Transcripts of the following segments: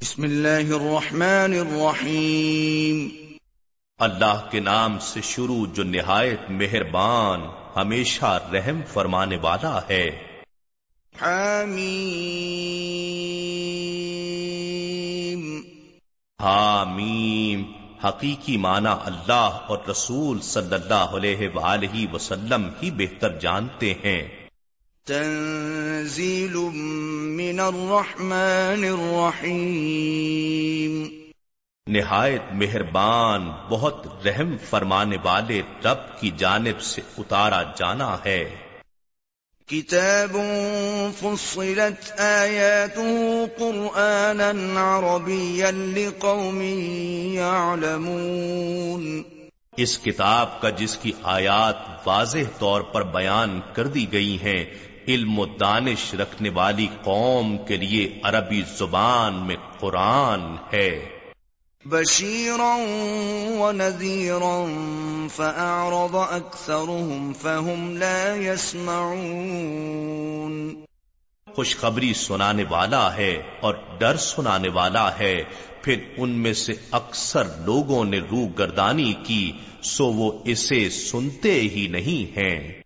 بسم اللہ الرحمن الرحیم۔ اللہ کے نام سے شروع جو نہایت مہربان ہمیشہ رحم فرمانے والا ہے۔ حامیم۔ حامیم حقیقی معنی اللہ اور رسول صلی اللہ علیہ وآلہ وسلم ہی بہتر جانتے ہیں۔ تنزیل من الرحمن الرحیم نہایت مہربان بہت رحم فرمانے والے رب کی جانب سے اتارا جانا ہے۔ کتاب فصلت آیاته قرآنا عربیا لقوم يعلمون اس کتاب کا جس کی آیات واضح طور پر بیان کر دی گئی ہیں علم و دانش رکھنے والی قوم کے لیے عربی زبان میں قرآن ہے۔ بشيرا ونذيرا فأعرض أكثرهم فهم لا يسمعون۔ خوشخبری سنانے والا ہے اور ڈر سنانے والا ہے۔ پھر ان میں سے اکثر لوگوں نے روح گردانی کی سو وہ اسے سنتے ہی نہیں ہیں۔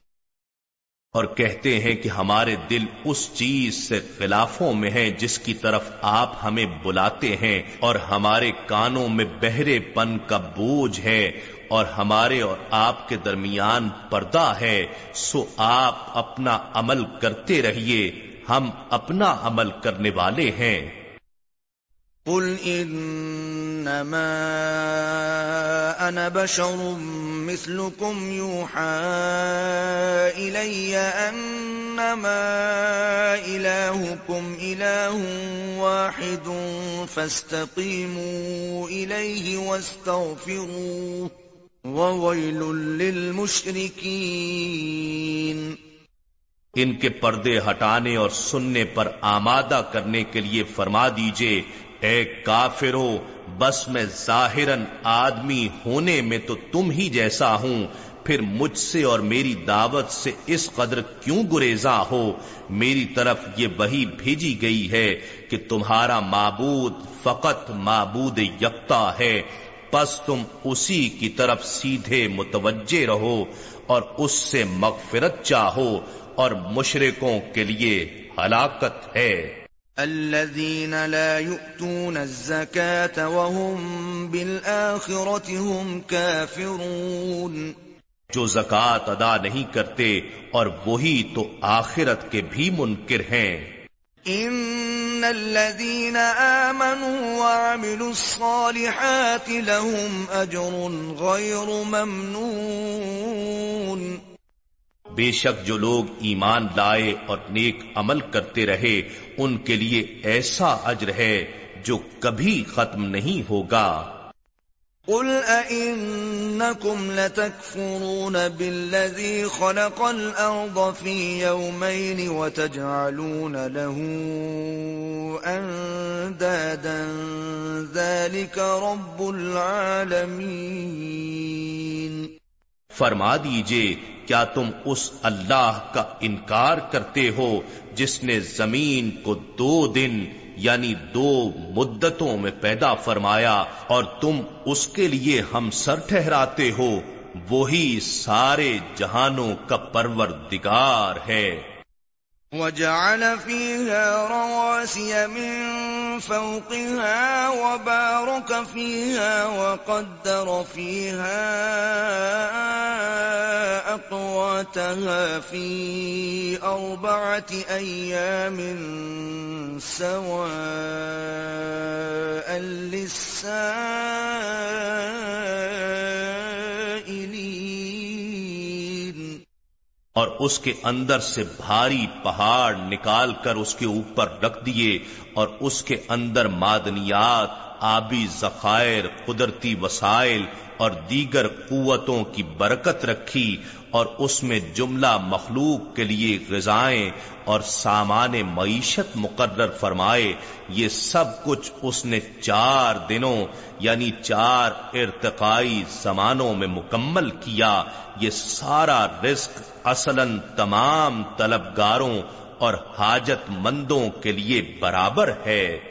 اور کہتے ہیں کہ ہمارے دل اس چیز سے خلافوں میں ہیں جس کی طرف آپ ہمیں بلاتے ہیں اور ہمارے کانوں میں بہرے پن کا بوجھ ہے اور ہمارے اور آپ کے درمیان پردہ ہے، سو آپ اپنا عمل کرتے رہیے، ہم اپنا عمل کرنے والے ہیں۔ قل انما انا بشر مثلكم يوحى الي انما الهكم اله واحد فاستقيموا اليه واستغفروه وويل للمشركين ان کے پردے ہٹانے اور سننے پر آمادہ کرنے کے لیے فرما دیجیے اے کافرو، بس میں ظاہراً آدمی ہونے میں تو تم ہی جیسا ہوں، پھر مجھ سے اور میری دعوت سے اس قدر کیوں گریزا ہو؟ میری طرف یہ وہی بھیجی گئی ہے کہ تمہارا معبود فقط معبود یکتا ہے، پس تم اسی کی طرف سیدھے متوجہ رہو اور اس سے مغفرت چاہو اور مشرکوں کے لیے ہلاکت ہے۔ الذين لا يؤتون الزكاة وهم بالآخرة هم كافرون جو زکات ادا نہیں کرتے اور وہی تو آخرت کے بھی منکر ہیں۔ ان الذين آمنوا وعملوا الصالحات لهم اجر غير ممنون۔ بے شک جو لوگ ایمان لائے اور نیک عمل کرتے رہے، ان کے لیے ایسا اجر ہے جو کبھی ختم نہیں ہوگا۔ قل أئنكم لتكفرون بالذي خلق الأرض في يومين وتجعلون له أندادا ذلك رب العالمين فرما دیجیے، کیا تم اس اللہ کا انکار کرتے ہو جس نے زمین کو دو دن یعنی دو مدتوں میں پیدا فرمایا اور تم اس کے لیے ہم سر ٹھہراتے ہو؟ وہی سارے جہانوں کا پروردگار ہے۔ وجعل فيها رواسي من فوقها وبارك فيها وقدر فيها أقواتها في أربعة أيام سواء للسائلين. اور اس کے اندر سے بھاری پہاڑ نکال کر اس کے اوپر رکھ دیے اور اس کے اندر معدنیات آبی ذخائر، قدرتی وسائل اور دیگر قوتوں کی برکت رکھی اور اس میں جملہ مخلوق کے لیے غذائیں اور سامان معیشت مقرر فرمائے، یہ سب کچھ اس نے چار دنوں یعنی چار ارتقائی زمانوں میں مکمل کیا۔ یہ سارا رزق اصلا تمام طلبگاروں اور حاجت مندوں کے لیے برابر ہے۔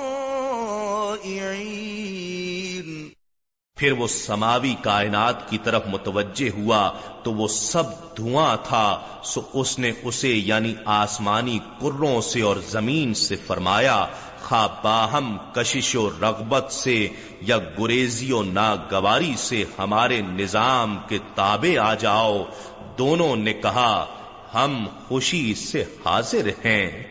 پھر وہ سماوی کائنات کی طرف متوجہ ہوا تو وہ سب دھواں تھا، سو اس نے اسے یعنی آسمانی کروں سے اور زمین سے فرمایا خا باہم، کشش و رغبت سے یا گریزی و ناگواری سے ہمارے نظام کے تابع آ جاؤ۔ دونوں نے کہا، ہم خوشی سے حاضر ہیں۔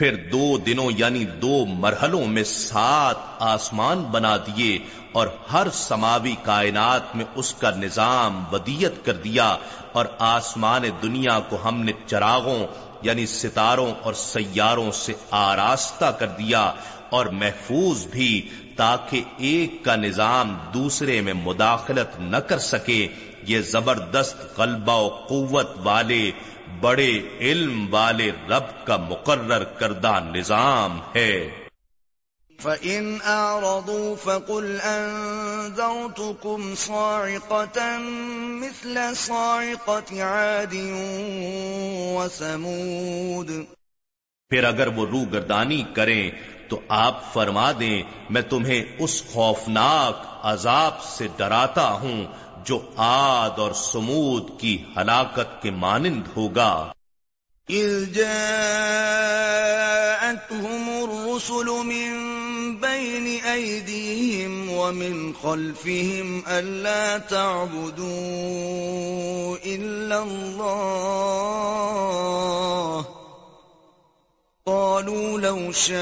پھر دو دنوں یعنی دو مرحلوں میں سات آسمان بنا دیے اور ہر سماوی کائنات میں اس کا نظام ودیت کر دیا اور آسمان دنیا کو ہم نے چراغوں یعنی ستاروں اور سیاروں سے آراستہ کر دیا اور محفوظ بھی تاکہ ایک کا نظام دوسرے میں مداخلت نہ کر سکے یہ زبردست غلبہ و قوت والے بڑے علم والے رب کا مقرر کردہ نظام ہے۔ فَإِنْ أَعْرَضُوا فَقُلْ أَنذَرْتُكُمْ صَاعِقَةً مِثْلَ صَاعِقَةِ عَادٍ وَثَمُودٍ۔ پھر اگر وہ روح گردانی کریں تو آپ فرما دیں میں تمہیں اس خوفناک عذاب سے ڈراتا ہوں جو آد اور سمود کی ہلاکت کے مانند ہوگا۔ جاءتهم الرسل من بين أيديهم ومن خلفهم ألا تعبدوا إلا الله لو شاء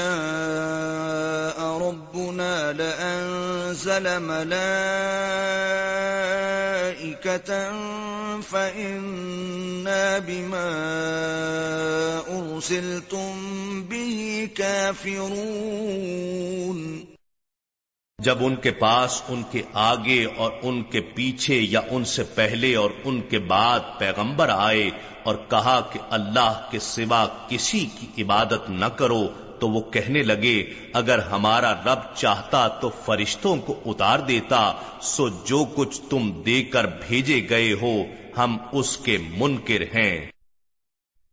ربنا لأنزل ملائكة فإنا بما أرسلتم به كافرون جب ان کے پاس ان کے آگے اور ان کے پیچھے یا ان سے پہلے اور ان کے بعد پیغمبر آئے اور کہا کہ اللہ کے سوا کسی کی عبادت نہ کرو، تو وہ کہنے لگے، اگر ہمارا رب چاہتا تو فرشتوں کو اتار دیتا، سو جو کچھ تم دے کر بھیجے گئے ہو، ہم اس کے منکر ہیں۔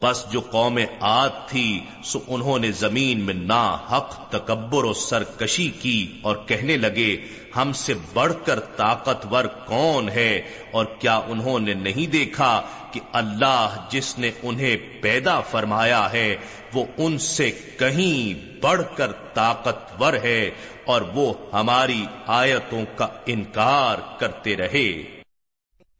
پس جو قوم آد تھی، سو انہوں نے زمین میں نا حق تکبر و سرکشی کی اور کہنے لگے، ہم سے بڑھ کر طاقتور کون ہے؟ اور کیا انہوں نے نہیں دیکھا کہ اللہ جس نے انہیں پیدا فرمایا ہے، وہ ان سے کہیں بڑھ کر طاقتور ہے اور وہ ہماری آیتوں کا انکار کرتے رہے؟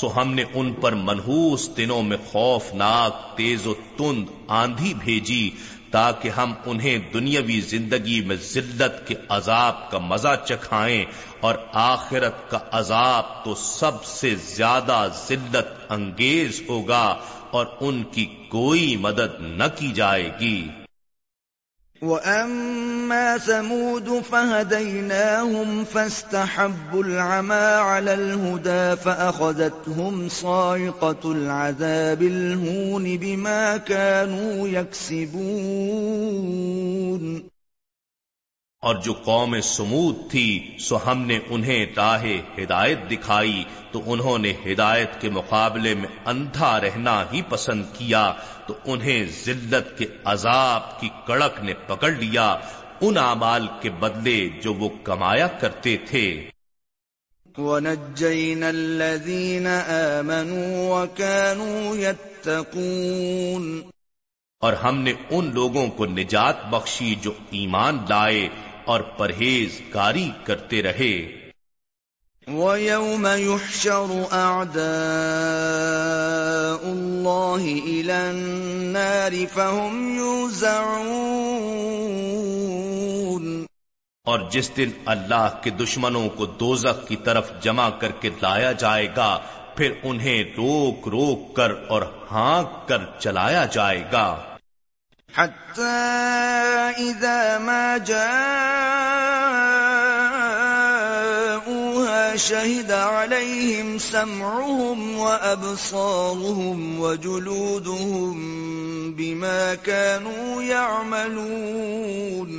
سو ہم نے ان پر منحوس دنوں میں خوفناک تیز و تند آندھی بھیجی تاکہ ہم انہیں دنیاوی زندگی میں ذلت کے عذاب کا مزہ چکھائیں اور آخرت کا عذاب تو سب سے زیادہ ذلت انگیز ہوگا اور ان کی کوئی مدد نہ کی جائے گی۔ وَأَمَّا ثَمُودُ فَهَدَيْنَاهُمْ فَاسْتَحَبُّوا الْعَمَى عَلَى الْهُدَى فَأَخَذَتْهُمْ صَاعِقَةُ الْعَذَابِ الْهُونِ بِمَا كَانُوا يَكْسِبُونَ اور جو قوم سمود تھی، سو ہم نے انہیں راہ ہدایت دکھائی، تو انہوں نے ہدایت کے مقابلے میں اندھا رہنا ہی پسند کیا۔ تو انہیں ذلت کے عذاب کی کڑک نے پکڑ لیا ان اعمال کے بدلے جو وہ کمایا کرتے تھے۔ وَنَجَّيْنَا الَّذِينَ آمَنُوا وَكَانُوا يَتَّقُونَ۔ اور ہم نے ان لوگوں کو نجات بخشی جو ایمان لائے اور پرہیز کاری کرتے رہے۔ وَيَوْمَ يُحْشَرُ أَعْدَاءُ اللَّهِ إِلَى النَّارِ فَهُمْ يُوزَعُونَ اور جس دن اللہ کے دشمنوں کو دوزخ کی طرف جمع کر کے لایا جائے گا پھر انہیں روک روک کر اور ہانک کر چلایا جائے گا۔ حتى إذا ما جاءوها شهد عليهم سمعهم وأبصارهم وجلودهم بما كانوا يعملون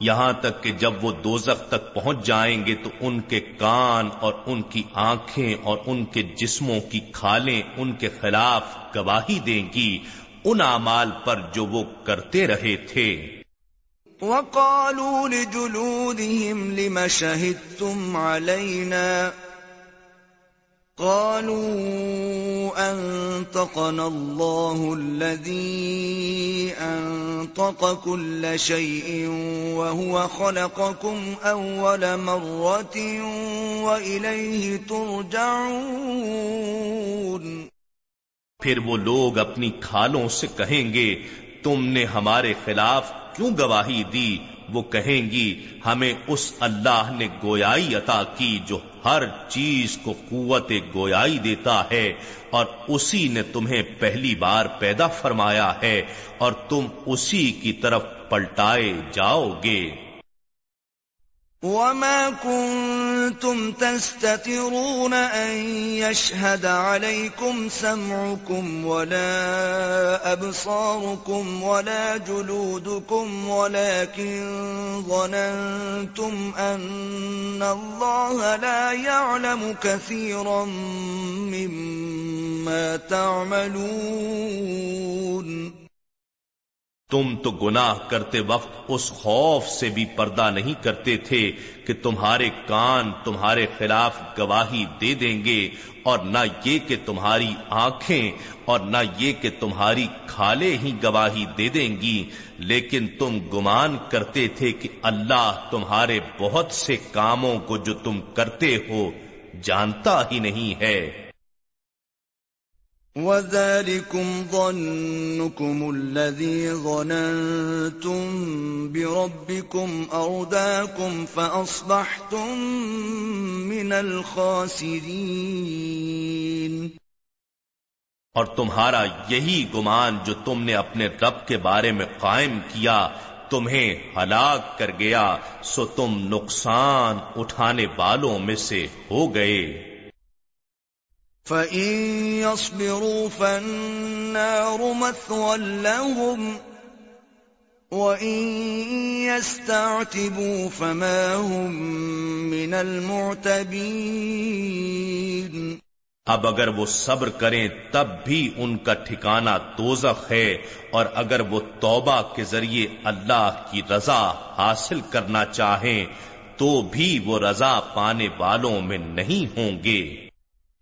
یہاں تک کہ جب وہ دوزخ تک پہنچ جائیں گے تو ان کے کان اور ان کی آنکھیں اور ان کے جسموں کی کھالیں ان کے خلاف گواہی دیں گی، ان اعمال پر جو وہ کرتے رہے تھے۔ وقالوا لجلودهم لم شهدتم علينا قالوا أنطقنا الله الذي أنطق كل شيء وهو خلقكم أول مرة وإليه ترجعون پھر وہ لوگ اپنی کھالوں سے کہیں گے، تم نے ہمارے خلاف کیوں گواہی دی؟ وہ کہیں گی، ہمیں اس اللہ نے گویائی عطا کی جو ہر چیز کو قوت گویائی دیتا ہے، اور اسی نے تمہیں پہلی بار پیدا فرمایا ہے، اور تم اسی کی طرف پلٹائے جاؤ گے۔ وما كنتم تستترون أن يشهد عليكم سمعكم ولا أبصاركم ولا جلودكم ولكن ظننتم أن الله لا يعلم كثيرا مما تعملون تم تو گناہ کرتے وقت اس خوف سے بھی پردہ نہیں کرتے تھے کہ تمہارے کان تمہارے خلاف گواہی دے دیں گے اور نہ یہ کہ تمہاری آنکھیں اور نہ یہ کہ تمہاری کھالے ہی گواہی دے دیں گی، لیکن تم گمان کرتے تھے کہ اللہ تمہارے بہت سے کاموں کو جو تم کرتے ہو جانتا ہی نہیں ہے۔ وَذَلِكُمْ ظَنُّكُمُ الَّذِي ظَنَنْتُمْ بِرَبِّكُمْ أَرْدَاكُمْ فَأَصْبَحْتُمْ مِنَ الْخَاسِرِينَ. اور تمہارا یہی گمان جو تم نے اپنے رب کے بارے میں قائم کیا، تمہیں ہلاک کر گیا، سو تم نقصان اٹھانے والوں میں سے ہو گئے۔ فَإِن يَصْبِرُوا فَالنَّارُ مَثْوًى لَّهُمْ وَإِن يَسْتَعْتِبُوا فَمَا هُم مِّنَ الْمُعْتَبِينَ اب اگر وہ صبر کریں تب بھی ان کا ٹھکانہ دوزخ ہے اور اگر وہ توبہ کے ذریعے اللہ کی رضا حاصل کرنا چاہیں تو بھی وہ رضا پانے والوں میں نہیں ہوں گے۔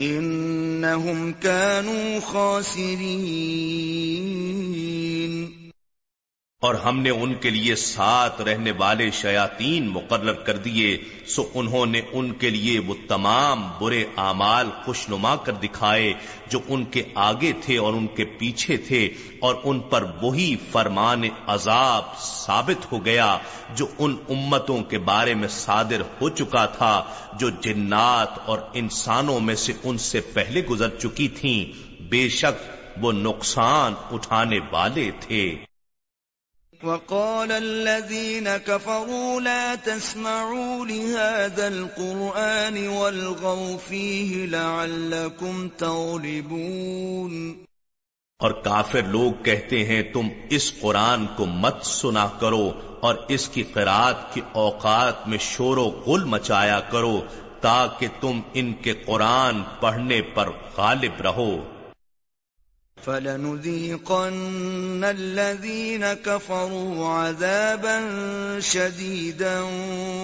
انہم كانوا خاسرین اور ہم نے ان کے لیے ساتھ رہنے والے شیاطین مقرر کر دیے، سو انہوں نے ان کے لیے وہ تمام برے اعمال خوشنما کر دکھائے جو ان کے آگے تھے اور ان کے پیچھے تھے، اور ان پر وہی فرمان عذاب ثابت ہو گیا جو ان امتوں کے بارے میں صادر ہو چکا تھا، جو جنات اور انسانوں میں سے ان سے پہلے گزر چکی تھیں۔ بے شک وہ نقصان اٹھانے والے تھے۔ وقال الذين كفروا لا تسمعوا لهذا القرآن والغوا فيه لعلكم تغلبون اور کافر لوگ کہتے ہیں، تم اس قرآن کو مت سنا کرو اور اس کی قرآت کی اوقات میں شور و غل مچایا کرو تاکہ تم ان کے قرآن پڑھنے پر غالب رہو۔ فَلَنُذِيقَنَّ الَّذِينَ كَفَرُوا عَذَابًا شَدِيدًا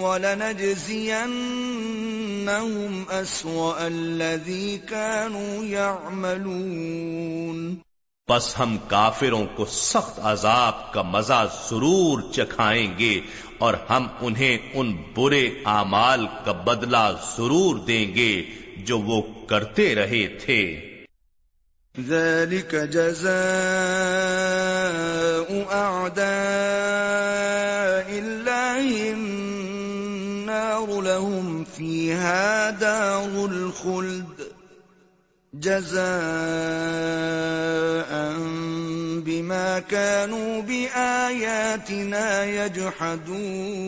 وَلَنَجْزِيَنَّهُمْ أَسْوَأَ الَّذِي كَانُوا يَعْمَلُونَ. پس ہم کافروں کو سخت عذاب کا مزہ ضرور چکھائیں گے اور ہم انہیں ان برے اعمال کا بدلہ ضرور دیں گے جو وہ کرتے رہے تھے۔ ذلك جزاء أعداء الله النار لهم فيها دار الخلد جزاء بما كانوا بآياتنا يجحدون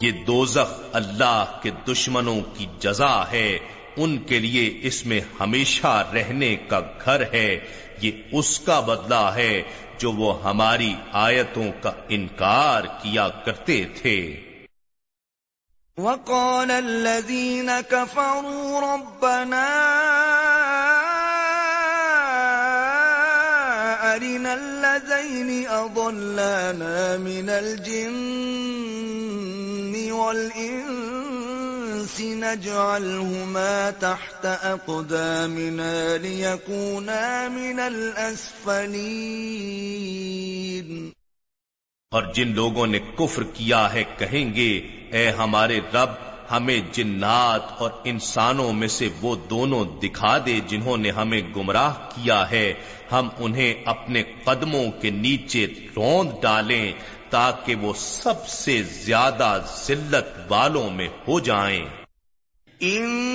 یہ دوزخ اللہ کے دشمنوں کی جزا ہے ان کے لیے اس میں ہمیشہ رہنے کا گھر ہے۔ یہ اس کا بدلہ ہے جو وہ ہماری آیتوں کا انکار کیا کرتے تھے۔ وقال الذين كفروا ربنا أرنا الذين أضلانا من الجن والإنس نجعلهما تحت أقدامنا ليكونا من الأسفلين۔ اور جن لوگوں نے کفر کیا ہے کہیں گے، اے ہمارے رب، ہمیں جنات اور انسانوں میں سے وہ دونوں دکھا دے جنہوں نے ہمیں گمراہ کیا ہے۔ ہم انہیں اپنے قدموں کے نیچے روند ڈالیں۔ تاکہ وہ سب سے زیادہ ذلت والوں میں ہو جائیں۔ ان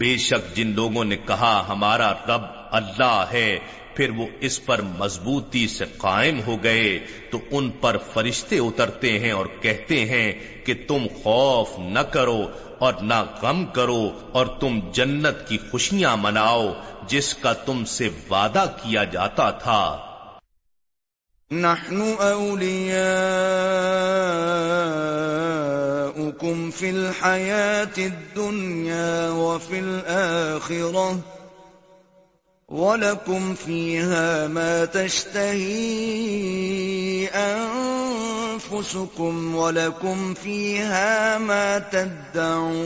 بے شک جن لوگوں نے کہا ہمارا رب اللہ ہے، پھر وہ اس پر مضبوطی سے قائم ہو گئے، تو ان پر فرشتے اترتے ہیں اور کہتے ہیں کہ تم خوف نہ کرو اور نہ غم کرو اور تم جنت کی خوشیاں مناؤ، جس کا تم سے وعدہ کیا جاتا تھا۔ نحن اولیاء في الحياة الدنيا وفي الآخرة ولكم فيها ما تشتهي أنفسكم ولكم فيها ما تدعون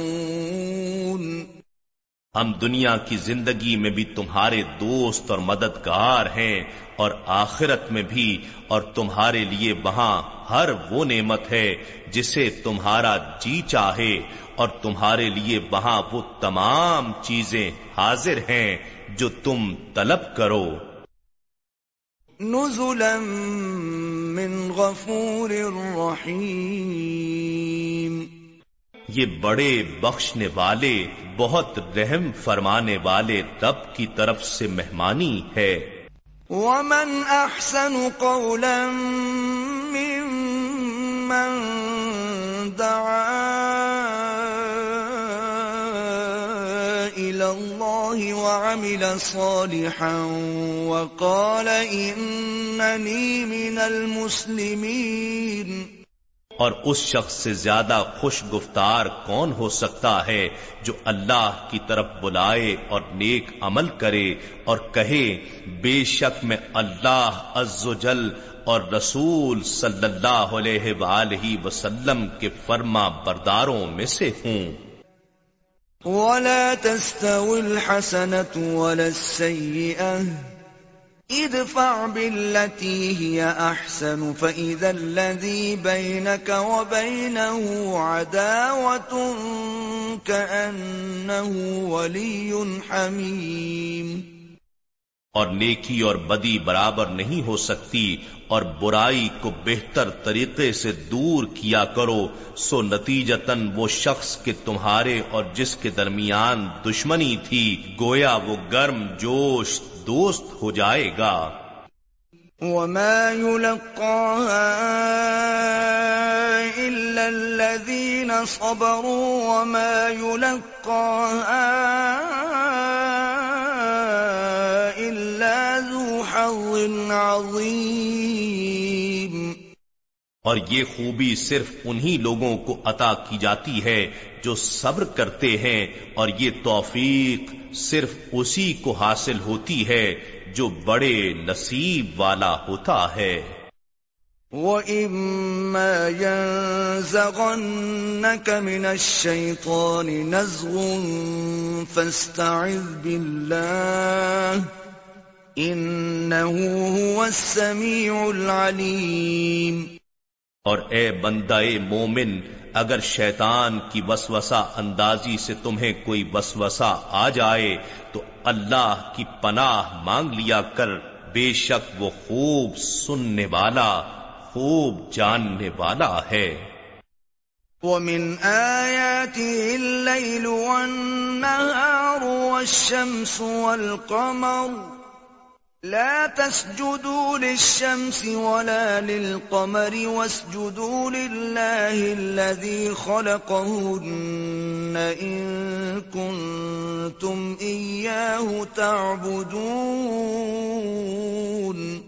ہم دنیا کی زندگی میں بھی تمہارے دوست اور مددگار ہیں اور آخرت میں بھی، اور تمہارے لیے وہاں ہر وہ نعمت ہے جسے تمہارا جی چاہے، اور تمہارے لیے وہاں وہ تمام چیزیں حاضر ہیں جو تم طلب کرو۔ نزلا من غفور رحیم۔ یہ بڑے بخشنے والے، بہت رحم فرمانے والے رب کی طرف سے مہمانی ہے۔ ومن احسن قولا ممن دعا الى الله وعمل صالحا وقال انني من المسلمين اور اس شخص سے زیادہ خوش گفتار کون ہو سکتا ہے جو اللہ کی طرف بلائے اور نیک عمل کرے اور کہے، بے شک میں اللہ عز و جل اور رسول صلی اللہ علیہ وآلہ وسلم کے فرما برداروں میں سے ہوں۔ ولا تستوي الحسنة ولا السيئة ادفع بالتي هي احسن فاذا الذي بينك وبينه عداوه كانه ولي حميم. اور نیکی اور بدی برابر نہیں ہو سکتی اور برائی کو بہتر طریقے سے دور کیا کرو، سو نتیجتن وہ شخص کے تمہارے اور جس کے درمیان دشمنی تھی، گویا وہ گرم جوش دوست ہو جائے گا۔ وما يلقاها إلا الذين صبروا وما يلقاها إلا ذو حظ عظيم۔ اور یہ خوبی صرف انہی لوگوں کو عطا کی جاتی ہے جو صبر کرتے ہیں اور یہ توفیق صرف اسی کو حاصل ہوتی ہے جو بڑے نصیب والا ہوتا ہے۔ وَإِمَّا يَنزَغَنَّكَ مِنَ الشَّيْطَانِ نَزْغٌ فَاسْتَعِذْ بِاللَّهِ إِنَّهُ هُوَ السَّمِيعُ الْعَلِيمُ۔ اور اے بندہ مومن اگر شیطان کی وسوسہ اندازی سے تمہیں کوئی وسوسہ آ جائے تو اللہ کی پناہ مانگ لیا کر بے شک وہ خوب سننے والا خوب جاننے والا ہے۔ وَمِنْ آيَاتِهِ اللَّيْلُ وَالنَّهَارُ وَالشَّمْسُ وَالْقَمَرُ لا تسجدوا للشمس ولا للقمر واسجدوا لله الذي خلقهن إن كنتم إياه تعبدون.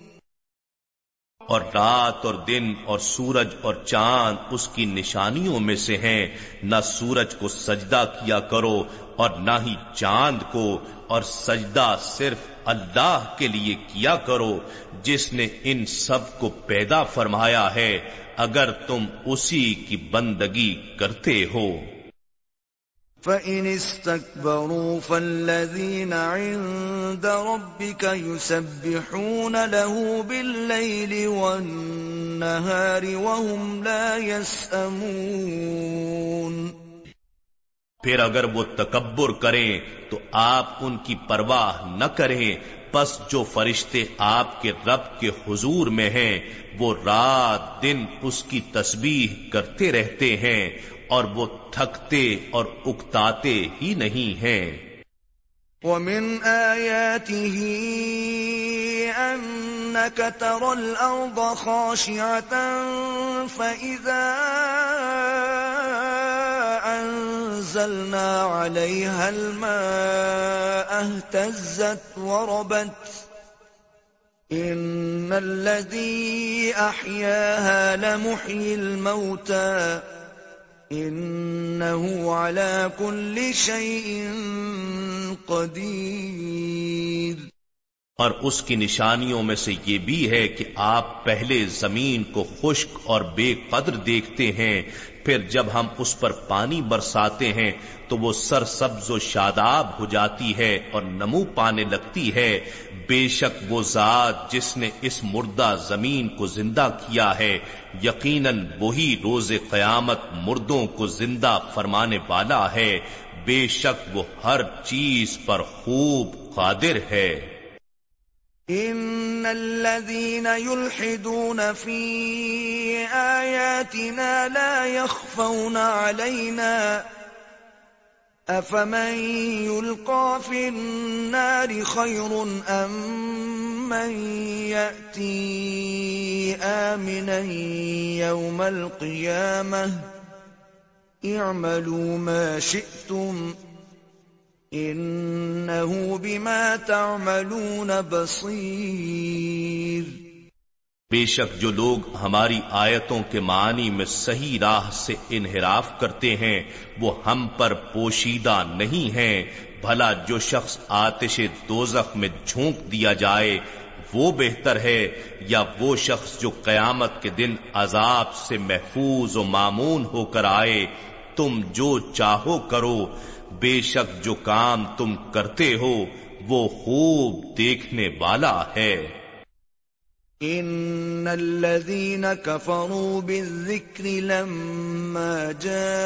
اور رات اور دن اور سورج اور چاند اس کی نشانیوں میں سے ہیں۔ نہ سورج کو سجدہ کیا کرو اور نہ ہی چاند کو، اور سجدہ صرف اللہ کے لیے کیا کرو جس نے ان سب کو پیدا فرمایا ہے، اگر تم اسی کی بندگی کرتے ہو۔ فَإِنِ اسْتَكْبَرُوا فَالَّذِينَ عِندَ رَبِّكَ يُسَبِّحُونَ لَهُ بِاللَّيْلِ وَالنَّهَارِ وَهُمْ لَا يَسْأَمُونَ پھر اگر وہ تکبر کریں تو آپ ان کی پرواہ نہ کریں۔ پس جو فرشتے آپ کے رب کے حضور میں ہیں، وہ رات دن اس کی تسبیح کرتے رہتے ہیں اور وہ تھکتے اور اکتاتے ہی نہیں ہیں۔ ومن آياته أنك ترى الأرض خاشعة فإذا أنزلنا عليها الماء اهتزت وربت. إن الذي أحياها لمحيي الموتى. انہو علا کل شیء قدیر اور اس کی نشانیوں میں سے یہ بھی ہے کہ آپ پہلے زمین کو خشک اور بے قدر دیکھتے ہیں پھر جب ہم اس پر پانی برساتے ہیں تو وہ سر سبز و شاداب ہو جاتی ہے اور نمو پانے لگتی ہے۔ بے شک وہ ذات جس نے اس مردہ زمین کو زندہ کیا ہے، یقیناً وہی روز قیامت مردوں کو زندہ فرمانے والا ہے۔ بے شک وہ ہر چیز پر خوب قادر ہے۔ ان الذين يلحدون في اياتنا لا يخفون علينا افمن يلقى في النار خير ام من ياتي امنا يوم القيامه اعملوا ما شئتم انہو بما تعملون بصیر بے شک جو لوگ ہماری آیتوں کے معنی میں صحیح راہ سے انحراف کرتے ہیں، وہ ہم پر پوشیدہ نہیں ہیں۔ بھلا جو شخص آتش دوزخ میں جھونک دیا جائے، وہ بہتر ہے، یا وہ شخص جو قیامت کے دن عذاب سے محفوظ و معمون ہو کر آئے، تم جو چاہو کرو۔ بے شک جو کام تم کرتے ہو، وہ خوب دیکھنے والا ہے۔ ان الذين كفروا بالذكر لما جاءهم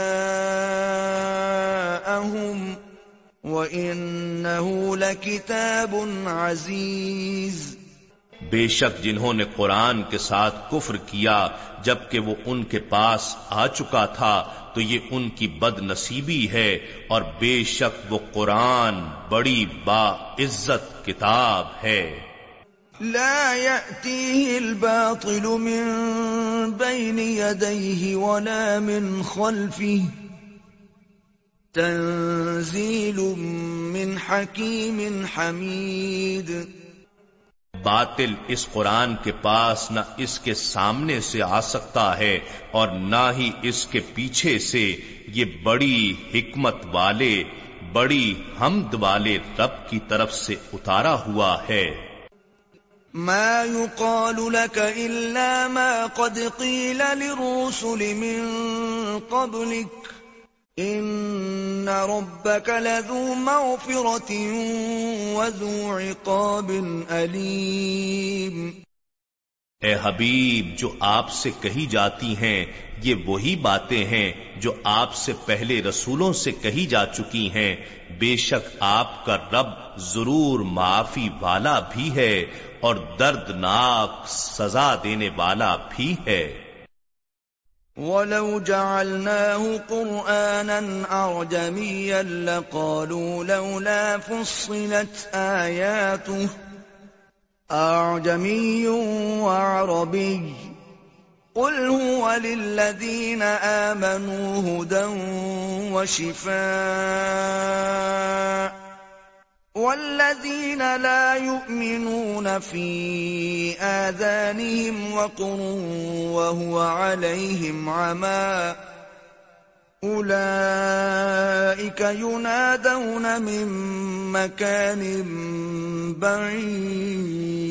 وانه لكتاب عزيز بے شک جنہوں نے قرآن کے ساتھ کفر کیا جبکہ وہ ان کے پاس آ چکا تھا، تو یہ ان کی بد نصیبی ہے اور بے شک وہ قرآن بڑی با عزت کتاب ہے۔ لا يأتيه الباطل من بين يديه ولا من خلفه۔ تنزيل من حكيم حميد۔ باطل اس قرآن کے پاس نہ اس کے سامنے سے آ سکتا ہے اور نہ ہی اس کے پیچھے سے یہ بڑی حکمت والے، بڑی حمد والے رب کی طرف سے اتارا ہوا ہے۔ ما يقال لك إلا ما قد قيل للرسل من قبلك ان ربك لذو مغفرة وذو عقاب علیم اے حبیب، جو آپ سے کہی جاتی ہیں، یہ وہی باتیں ہیں جو آپ سے پہلے رسولوں سے کہی جا چکی ہیں۔ بے شک آپ کا رب ضرور معافی والا بھی ہے اور دردناک سزا دینے والا بھی ہے۔ ولو جعلناه قرآنا أعجميا لقالوا لولا فصلت آياته أعجمي وعربي قل هو للذين آمنوا هدى وشفاء والذين لا يؤمنون في آذانهم وقر وهو عليهم عما أولئك ينادون من مكان بعيد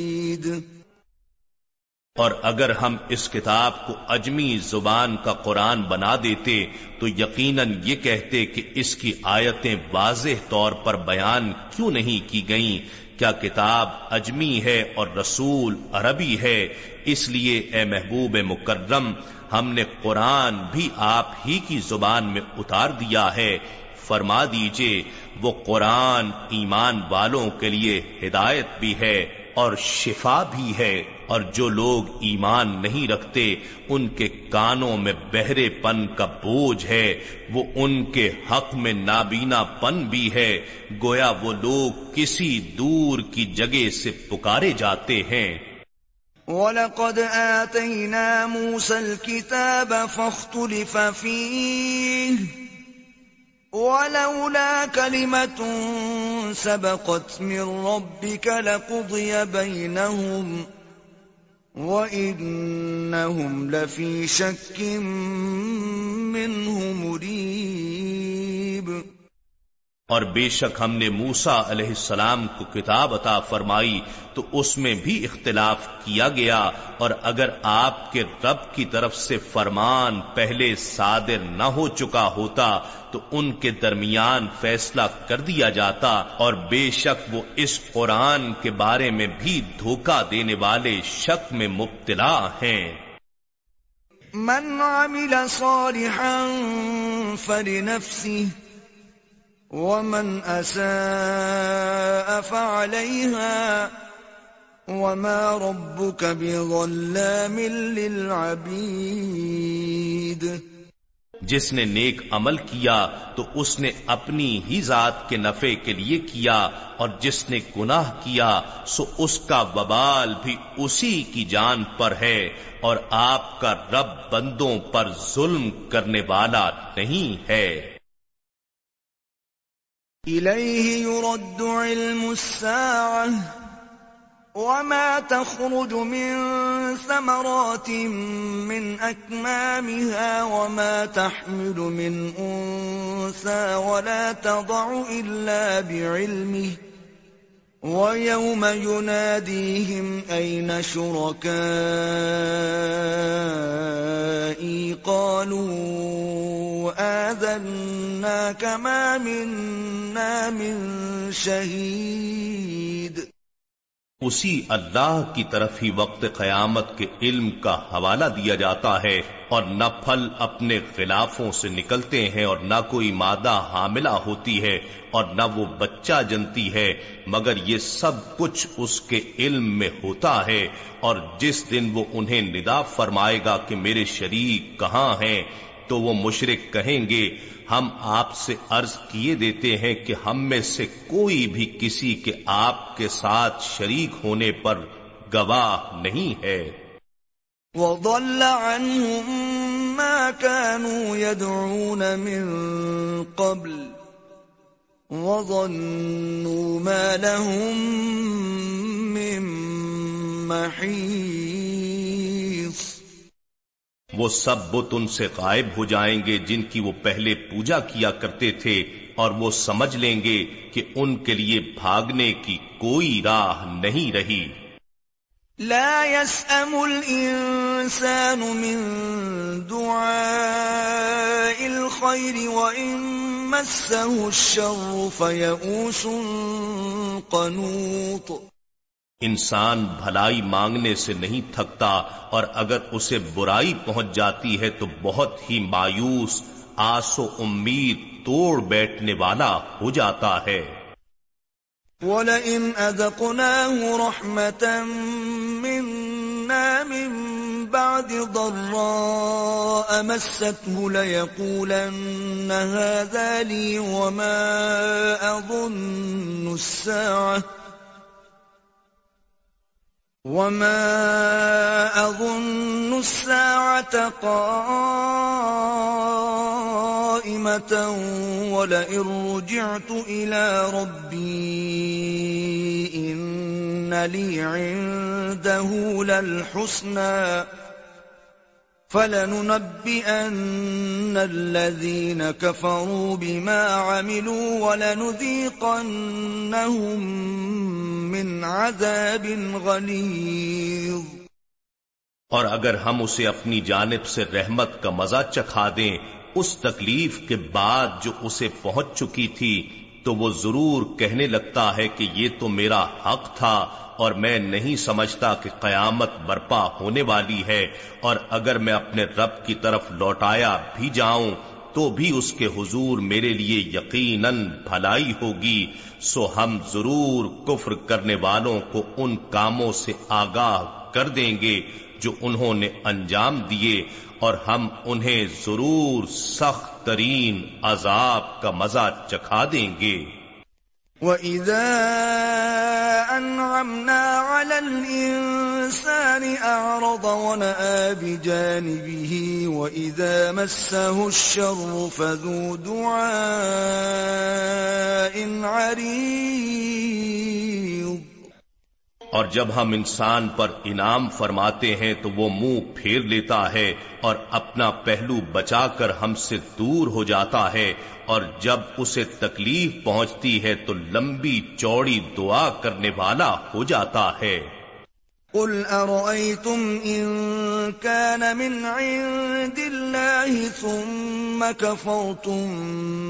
اور اگر ہم اس کتاب کو اجمی زبان کا قرآن بنا دیتے تو یقیناً یہ کہتے کہ اس کی آیتیں واضح طور پر بیان کیوں نہیں کی گئیں؟ کیا کتاب اجمی ہے اور رسول عربی ہے؟ اس لیے اے محبوب مکرم، ہم نے قرآن بھی آپ ہی کی زبان میں اتار دیا ہے۔ فرما دیجیے، وہ قرآن ایمان والوں کے لیے ہدایت بھی ہے اور شفا بھی ہے۔ اور جو لوگ ایمان نہیں رکھتے، ان کے کانوں میں بہرے پن کا بوجھ ہے، وہ ان کے حق میں نابینا پن بھی ہے۔ گویا وہ لوگ کسی دور کی جگہ سے پکارے جاتے ہیں۔ وَلَقَدْ آتَيْنَا مُوسَى الْكِتَابَ فَاخْتُلِفَ فِيهِ۔ ولولا كلمة سبقت من ربك لقضي بينهم۔ وَإِنَّهُمْ لَفِي شَكٍّ مِّنْهُ مُرِيبٍ اور بے شک ہم نے موسا علیہ السلام کو کتاب عطا فرمائی تو اس میں بھی اختلاف کیا گیا اور اگر آپ کے رب کی طرف سے فرمان پہلے صادر نہ ہو چکا ہوتا تو ان کے درمیان فیصلہ کر دیا جاتا اور بے شک وہ اس قرآن کے بارے میں بھی دھوکہ دینے والے شک میں مبتلا ہیں۔ من عمل صالحا فلنفسه ومن أساء فعليها وما ربك بظلام للعبيد. جس نے نیک عمل کیا تو اس نے اپنی ہی ذات کے نفع کے لیے کیا، اور جس نے گناہ کیا سو اس کا وبال بھی اسی کی جان پر ہے، اور آپ کا رب بندوں پر ظلم کرنے والا نہیں ہے۔ إليه يرد علم الساعة وما تخرج من ثمرات من أكمامها وما تحمل من أنثى ولا تضع إلا بعلمه وَيَوْمَ يُنَادِيهِمْ أَيْنَ شُرَكَائِي قَالُوا آذَنَّاكَ مَا مِنَّا مِنْ شَهِيدٍ اسی اللہ کی طرف ہی وقت قیامت کے علم کا حوالہ دیا جاتا ہے اور نہ پھل اپنے خلافوں سے نکلتے ہیں اور نہ کوئی مادہ حاملہ ہوتی ہے اور نہ وہ بچہ جنتی ہے، مگر یہ سب کچھ اس کے علم میں ہوتا ہے اور جس دن وہ انہیں ندا فرمائے گا کہ میرے شریک کہاں ہیں تو وہ مشرق کہیں گے، ہم آپ سے عرض کیے دیتے ہیں کہ ہم میں سے کوئی بھی کسی کے آپ کے ساتھ شریک ہونے پر گواہ نہیں ہے۔ وضل عنهم ما كانوا يدعون من قبل، وظنوا ما لهم من محيط وہ سب بت ان سے غائب ہو جائیں گے جن کی وہ پہلے پوجا کیا کرتے تھے، اور وہ سمجھ لیں گے کہ ان کے لیے بھاگنے کی کوئی راہ نہیں رہی۔ لا يسأم الإنسان من دعاء الخير وإن مسه الشر فيئوس قنوط۔ انسان بھلائی مانگنے سے نہیں تھکتا اور اگر اسے برائی پہنچ جاتی ہے تو بہت ہی مایوس، آس و امید توڑ بیٹھنے والا ہو جاتا ہے۔ وَلَئِنْ أَذَقْنَاهُ رَحْمَةً مِنَّا مِن بَعْدِ ضَرَّاءَ مَسَّتْهُ لَيَقُولَنَّ هَذَا لِي وَمَا أَظُنُّ السَّاعَةَ وما أظن الساعة قائمة ولئن رجعت إلى ربي إن لي عنده للحسنى فلننبئن الذين كفروا بما عملوا ولنذيقنهم من عذاب غليظ۔ اور اگر ہم اسے اپنی جانب سے رحمت کا مزہ چکھا دیں، اس تکلیف کے بعد جو اسے پہنچ چکی تھی تو وہ ضرور کہنے لگتا ہے کہ یہ تو میرا حق تھا اور میں نہیں سمجھتا کہ قیامت برپا ہونے والی ہے اور اگر میں اپنے رب کی طرف لوٹایا بھی جاؤں تو بھی اس کے حضور میرے لیے یقیناً بھلائی ہوگی، سو ہم ضرور کفر کرنے والوں کو ان کاموں سے آگاہ کر دیں گے جو انہوں نے انجام دیے اور ہم انہیں ضرور سخت ترین عذاب کا مزہ چکھا دیں گے۔ وَإِذَا أَنْعَمْنَا عَلَى الْإِنسَانِ أَعْرَضَ وَنَآ بِجَانِبِهِ وَإِذَا مَسَّهُ الشَّرُّ فَذُو دُعَاءٍ عَرِيضٍ اور جب ہم انسان پر انعام فرماتے ہیں تو وہ منہ پھیر لیتا ہے اور اپنا پہلو بچا کر ہم سے دور ہو جاتا ہے اور جب اسے تکلیف پہنچتی ہے تو لمبی چوڑی دعا کرنے والا ہو جاتا ہے۔ قل أرأيتم إن كان من عند الله ثم كفرتم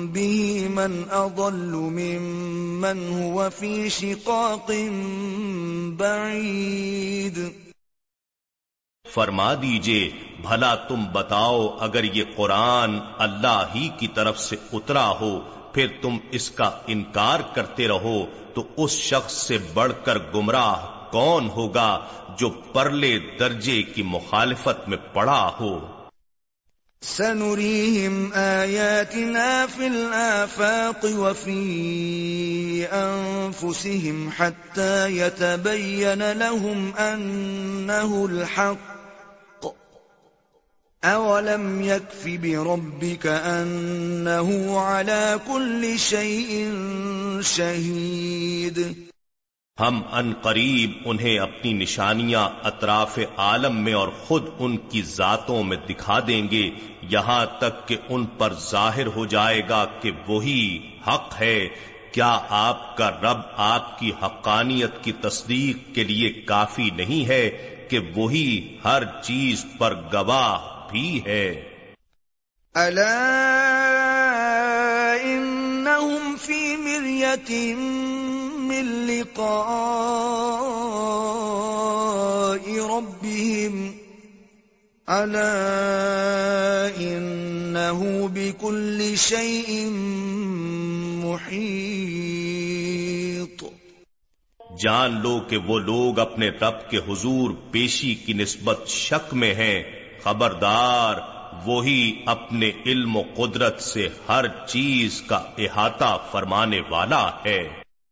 به من أضل ممن هو في شقاق بعيد فرما دیجیے، بھلا تم بتاؤ، اگر یہ قرآن اللہ ہی کی طرف سے اترا ہو، پھر تم اس کا انکار کرتے رہو، تو اس شخص سے بڑھ کر گمراہ کون ہوگا جو پرلے درجے کی مخالفت میں پڑا ہو؟ سنريهم آياتنا في الآفاق وفي أنفسهم حتى يتبين لهم أنه الحق أولم يكف بربك أنه على كل شيء شهيد ہم ان قریب انہیں اپنی نشانیاں اطراف عالم میں اور خود ان کی ذاتوں میں دکھا دیں گے، یہاں تک کہ ان پر ظاہر ہو جائے گا کہ وہی حق ہے۔ کیا آپ کا رب آپ کی حقانیت کی تصدیق کے لیے کافی نہیں ہے کہ وہی ہر چیز پر گواہ بھی ہے؟ من لقاء ربهم. ألا إنه بكل شيء محيط. جان لو کہ وہ لوگ اپنے رب کے حضور پیشی کی نسبت شک میں ہیں، خبردار، وہی اپنے علم و قدرت سے ہر چیز کا احاطہ فرمانے والا ہے۔